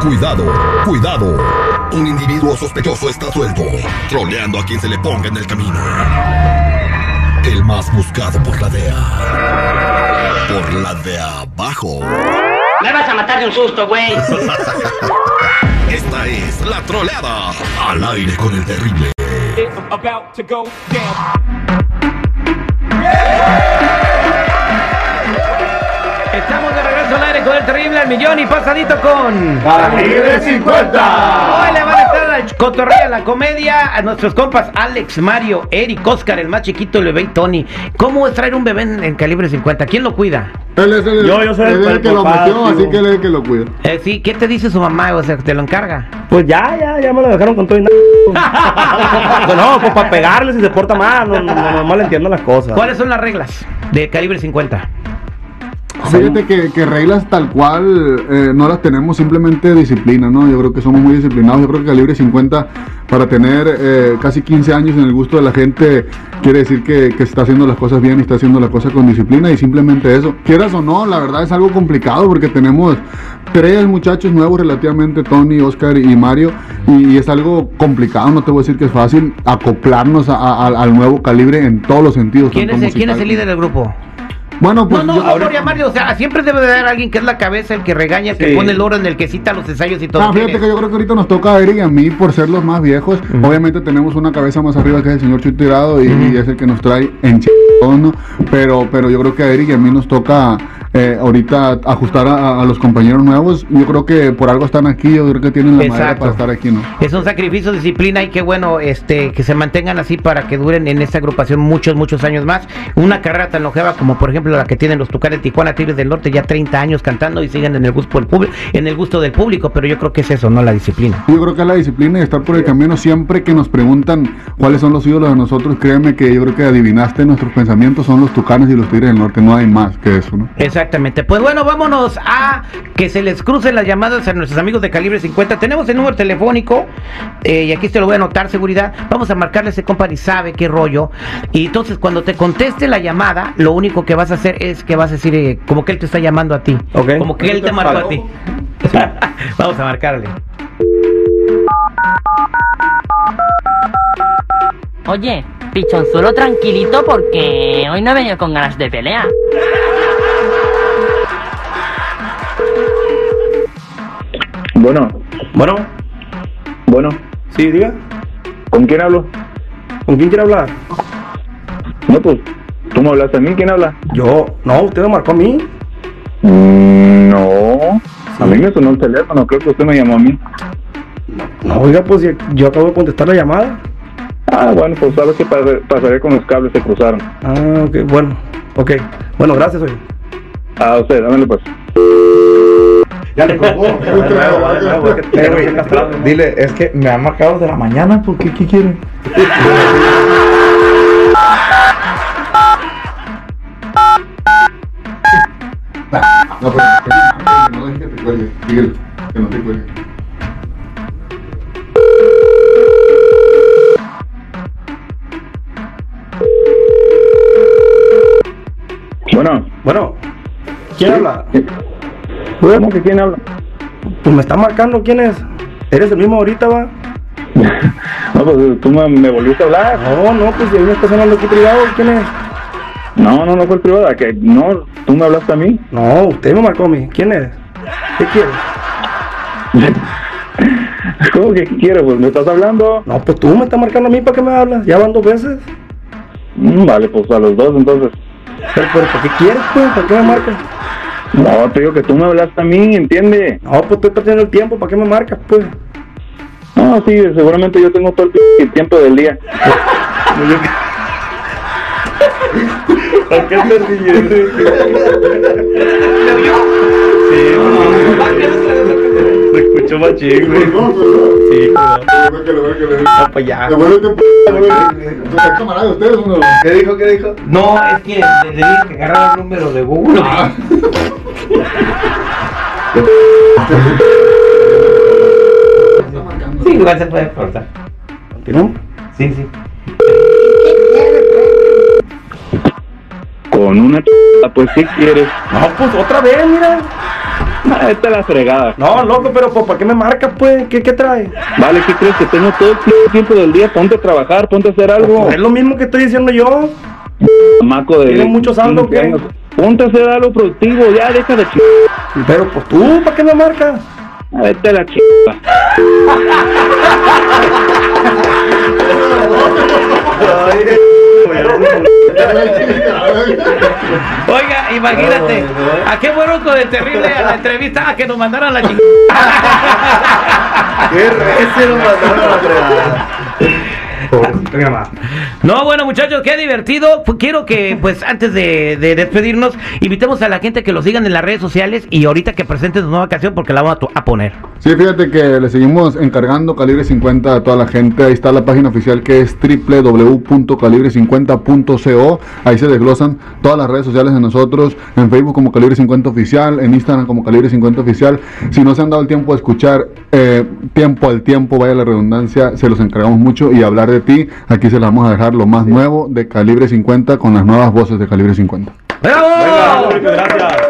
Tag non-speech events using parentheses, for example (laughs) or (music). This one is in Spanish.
Cuidado, cuidado. Un individuo sospechoso está suelto, troleando a quien se le ponga en el camino. El más buscado por la DEA. Por la de abajo. Me vas a matar de un susto, güey. (laughs) Esta es la troleada. Al aire con el terrible. about to go down. Estamos de con el terrible al millón y pasadito con. ¡Calibre 50! Hoy le van a estar al cotorreo, a la comedia, a nuestros compas Alex, Mario, Eric, Oscar, el más chiquito, el bebé y Tony. ¿Cómo es traer un bebé en, en calibre 50? ¿Quién lo cuida? Él es el, Yo- yo soy él es el el que lo metió, tío. así que él es el que lo cuida. Eh, sí, ¿qué te dice su mamá? O sea, ¿te lo encarga? Pues ya, ya, ya me lo dejaron con todo y nada. (laughs) pues no, pues para pegarle si se porta mal, no, no, no, no le entiendo las cosas. ¿Cuáles son las reglas de calibre 50? Fíjate que, que reglas tal cual eh, no las tenemos, simplemente disciplina, ¿no? Yo creo que somos muy disciplinados. Yo creo que Calibre 50, para tener eh, casi 15 años en el gusto de la gente, quiere decir que, que está haciendo las cosas bien y está haciendo las cosas con disciplina y simplemente eso. Quieras o no, la verdad es algo complicado porque tenemos tres muchachos nuevos relativamente, Tony, Oscar y Mario, y, y es algo complicado, no te voy a decir que es fácil acoplarnos a- a- al- nuevo calibre en todos los sentidos. ¿Quién es, el- ¿Quién es el musical líder del grupo? Bueno, pues no, no, yo- no llamarle, o sea, siempre debe de haber alguien que es la cabeza, el que regaña, el que Sí. pone el orden, el que cita los ensayos y todo. Ah, ¿Quién fíjate que yo creo que ahorita nos toca a Eric y a mí por ser los más viejos. Obviamente tenemos una cabeza más arriba que es el señor Chuy Tirado y, y es el que nos trae en ch- ¿no? Pero, pero yo creo que a Eric y a mí nos toca eh, ahorita ajustar a, a los compañeros nuevos. Yo creo que por algo están aquí, yo creo que tienen la madera Exacto. para estar aquí, ¿no? Es un sacrificio, disciplina y qué bueno este que se mantengan así para que duren en esta agrupación muchos, muchos años más. Una carrera tan longeva como por ejemplo la que tienen los Tucanes Tijuana Tigres del Norte, ya 30 años cantando y siguen en el gusto del público, en el gusto del público, pero yo creo que es eso, no la disciplina. Yo creo que es la disciplina y estar por el camino. Siempre que nos preguntan cuáles son los ídolos de nosotros, créeme que yo creo que adivinaste nuestros pensamientos, son los Tucanes y los Tigres del Norte. No hay más que eso, ¿no? Exactamente. Pues bueno, vámonos a que se les crucen las llamadas a nuestros amigos de calibre 50. Tenemos el número telefónico eh, y aquí te lo voy a anotar, seguridad. Vamos a marcarle a ese compa y sabe qué rollo. Y entonces cuando te conteste la llamada, lo único que vas a hacer es que vas a decir eh, como que él te está llamando a ti. Ok. Como que él te marcó a ti. (laughs) Vamos a marcarle. Oye, pichonzuelo tranquilito porque hoy no he venido con ganas de pelea. Bueno, Bueno, bueno, sí, diga. ¿con quién hablo? ¿Con quién quiere hablar? No, pues, tú me hablaste a mí, ¿quién habla? Yo, no, usted me marcó a mí. Mm, no, a mí me sonó el teléfono, creo que usted me llamó a mí. No, oiga, pues yo- acabo de contestar la llamada. Ah, bueno, pues sabes que pas- pasaré con los cables, se cruzaron. Ah, ok, bueno, ok. Bueno, gracias, oye. Ah, usted, dámelo pues. Ya le (laughs) Dile, es que me han marcado desde la mañana, ¿por qué? ¿Qué quieren? No, pero, no dejes que te cuelgue. Síguele, que no te cuelgue. Bueno, Bueno, ¿quién habla? ¿Cómo que quién habla? Pues me está marcando, ¿quién es? ¿Eres el mismo ahorita, va? (laughs) No, pues tú me, me volviste a hablar. No, no, pues si hay una persona aquí privado, ¿quién es? No, no, no fue el privado, ¿a que no, tú me hablaste a mí. No, usted me marcó a mí. ¿Quién es? ¿Qué quiere? (laughs) ¿Cómo que quieres? Pues me estás hablando. No, pues tú me estás marcando a mí, ¿para qué me hablas? Ya van dos veces. Mm, vale, pues a los dos entonces. Pero, pero, ¿para qué quieres, pues? ¿Para qué me marcas? No, te digo que tú me hablaste a mí, ¿entiende? No, pues estoy perdiendo el tiempo, ¿para qué me marcas, pues? No, sí, seguramente yo tengo todo el, tiempo del día. ¿Para qué te ríes? (laughs) Se escuchó machín, güey. Sí, No, pues ya. Devuélvete, p- devuélvete. ¿Son camaradas de ustedes o no? ¿Qué dijo? ¿Qué dijo? No, es que le dije que agarrara el número de Google. Sí, igual se puede cortar. ¿Continuamos? Sí, sí. Con una ch... pues ¿qué quieres? No, pues otra vez, mira. Ah, Esta es la fregada. No, loco, pero pues, ¿para qué me marcas, pues? ¿Qué, qué trae? Vale, ¿qué crees que tengo todo el p- tiempo del día? Ponte a trabajar, ponte a hacer algo. Pues es lo mismo que estoy diciendo yo. Maco de. ¿Tienes mucho saldo qué? 15 años. Ponte a hacer algo productivo, ya deja de ch... Pero pues tú, ¿para qué me marcas? Vete a la ch... Oiga, imagínate, ¿a qué fueron con el terrible a la entrevista? A que nos mandaran la chingada. Qué recio nos mandaron a la fregada. Más. No, bueno, muchachos, qué divertido. Quiero que, pues, antes de, de despedirnos, invitemos a la gente que lo sigan en las redes sociales y ahorita que presenten su nueva canción porque la vamos a, a poner. Sí, fíjate que le seguimos encargando calibre 50 a toda la gente. Ahí está la página oficial que es www.calibre50.co. Ahí se desglosan todas las redes sociales de nosotros. En Facebook como Calibre 50 Oficial, en Instagram como Calibre 50 Oficial. Si no se han dado el tiempo de escuchar eh, tiempo al tiempo, vaya la redundancia, se los encargamos mucho. Y hablar de ti, aquí se las vamos a dejar lo más nuevo de Calibre 50 con las nuevas voces de Calibre 50. ¡Bravo! Venga, gracias.